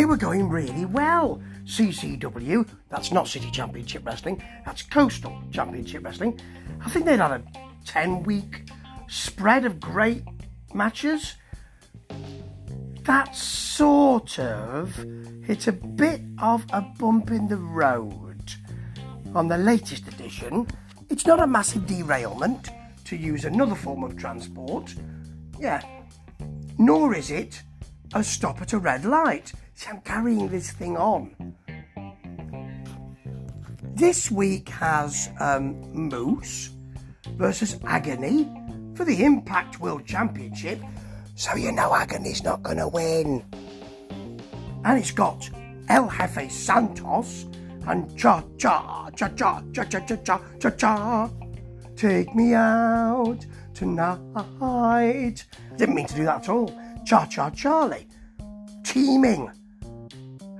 they were going really well. CCW, that's not City Championship Wrestling, that's Coastal Championship Wrestling. I think they'd had a 10 week spread of great matches. That sort of hit a bit of a bump in the road. On the latest edition, it's not a massive derailment to use another form of transport. Yeah. Nor is it a stop at a red light. I'm carrying this thing on. This week has um, Moose versus Agony for the Impact World Championship, so you know Agony's not going to win. And it's got El Jefe Santos and Cha Cha Cha Cha Cha Cha Cha Cha Cha Cha. Take me out tonight. Didn't mean to do that at all. Cha Cha Charlie. Teaming.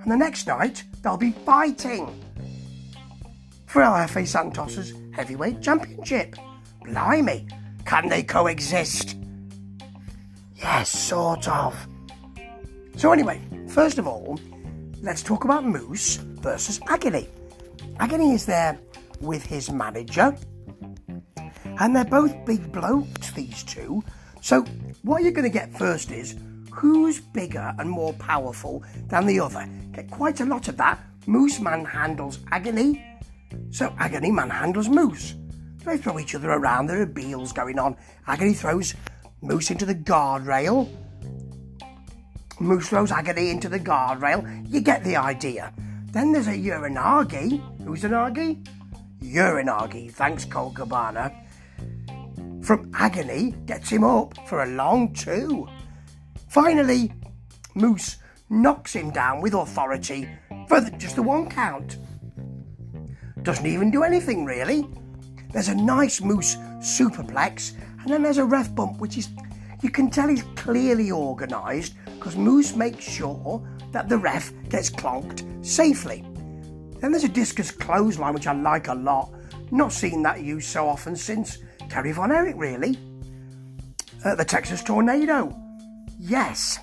And the next night, they'll be fighting for Jefe Santos's heavyweight championship. Blimey, can they coexist? Yes, sort of. So, anyway, first of all, let's talk about Moose versus Agony. Agony is there with his manager, and they're both big blokes, these two. So, what you're going to get first is who's bigger and more powerful than the other. Get quite a lot of that. Moose manhandles Agony, so Agony manhandles Moose. They throw each other around, there are beels going on. Agony throws Moose into the guardrail. Moose throws Agony into the guardrail. You get the idea. Then there's a Uranagi. Who's an Agi? Uranagi. Thanks, Colt Cabana. From Agony gets him up for a long two. Finally, Moose knocks him down with authority for the, just the one count. Doesn't even do anything really. There's a nice Moose superplex, and then there's a ref bump, which is you can tell he's clearly organised because Moose makes sure that the ref gets clonked safely. Then there's a discus clothesline, which I like a lot. Not seen that used so often since Kerry Von Erich, really. Uh, the Texas Tornado. Yes,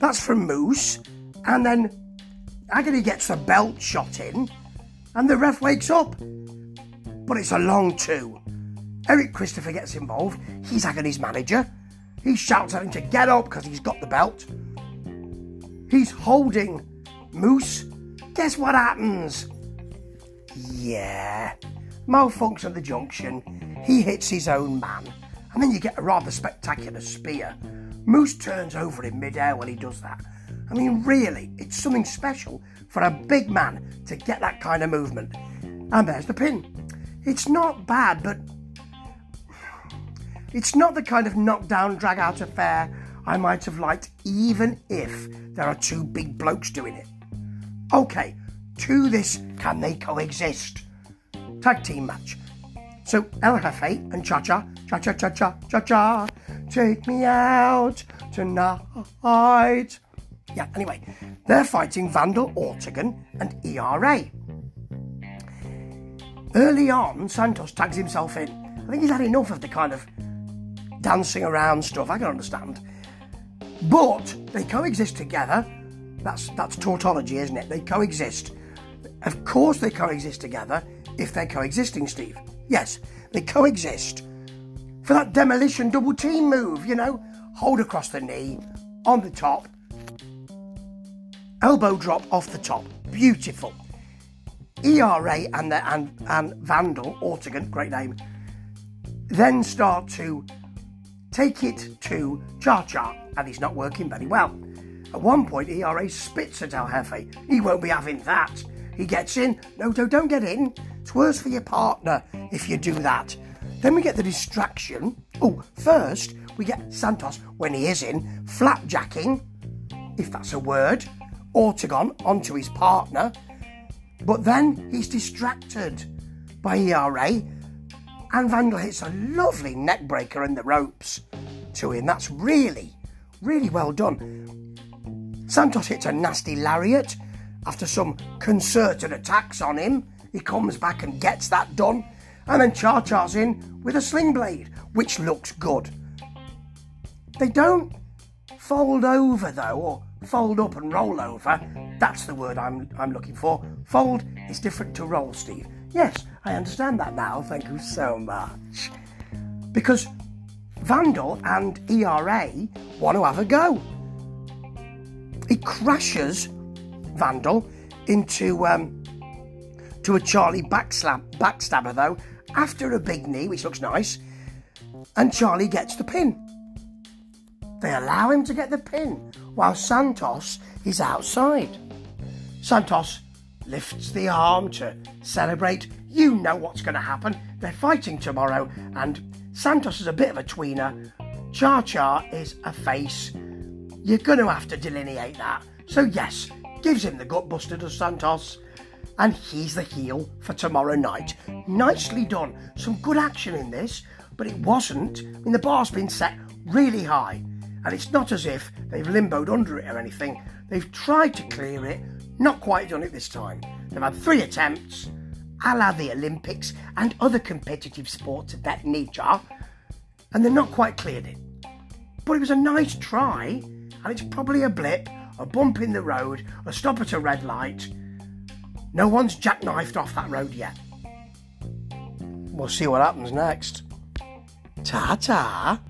that's from Moose. And then Agony gets a belt shot in, and the ref wakes up. But it's a long two. Eric Christopher gets involved. He's Agony's manager. He shouts at him to get up because he's got the belt. He's holding Moose. Guess what happens? Yeah. Malfunction at the junction. He hits his own man. And then you get a rather spectacular spear. Moose turns over in midair when he does that. I mean, really, it's something special for a big man to get that kind of movement. And there's the pin. It's not bad, but it's not the kind of knockdown, drag out affair I might have liked, even if there are two big blokes doing it. Okay, to this, can they coexist? Tag team match. So El Jefe and Cha Cha, Cha Cha Cha Cha Cha Cha, take me out tonight. Yeah, anyway, they're fighting Vandal Ortegon and ERA. Early on, Santos tags himself in. I think he's had enough of the kind of dancing around stuff, I can understand. But they coexist together. That's that's tautology, isn't it? They coexist. Of course they coexist together if they're coexisting, Steve. Yes, they coexist. For that demolition double team move, you know, hold across the knee, on the top, elbow drop off the top. Beautiful. ERA and, the, and, and Vandal, Ortegon, great name, then start to take it to Cha Cha, and he's not working very well. At one point, ERA spits at El Jefe. He won't be having that. He gets in. No, no, don't get in. It's worse for your partner if you do that. Then we get the distraction. Oh, first, we get Santos, when he is in, flapjacking, if that's a word, Ortegon onto his partner. But then he's distracted by ERA, and Vandal hits a lovely neck breaker in the ropes to him. That's really, really well done. Santos hits a nasty lariat after some concerted attacks on him. He comes back and gets that done. And then Cha Cha's in with a sling blade, which looks good. They don't fold over though, or fold up and roll over. That's the word I'm, I'm looking for. Fold is different to roll, Steve. Yes, I understand that now. Thank you so much. Because Vandal and ERA want to have a go. He crashes Vandal into um, to a Charlie backslap, backstabber though after a big knee, which looks nice, and Charlie gets the pin. They allow him to get the pin while Santos is outside. Santos lifts the arm to celebrate. You know what's going to happen. They're fighting tomorrow, and Santos is a bit of a tweener. Cha Cha is a face. You're going to have to delineate that. So, yes, gives him the gutbuster to Santos, and he's the heel for tomorrow night. Nicely done. Some good action in this, but it wasn't. I mean, the bar's been set really high, and it's not as if they've limboed under it or anything. They've tried to clear it, not quite done it this time. They've had three attempts, a la the Olympics and other competitive sports of that nature, and they're not quite cleared it. But it was a nice try, and it's probably a blip, a bump in the road, a stop at a red light. No one's jackknifed off that road yet. We'll see what happens next. Ta ta.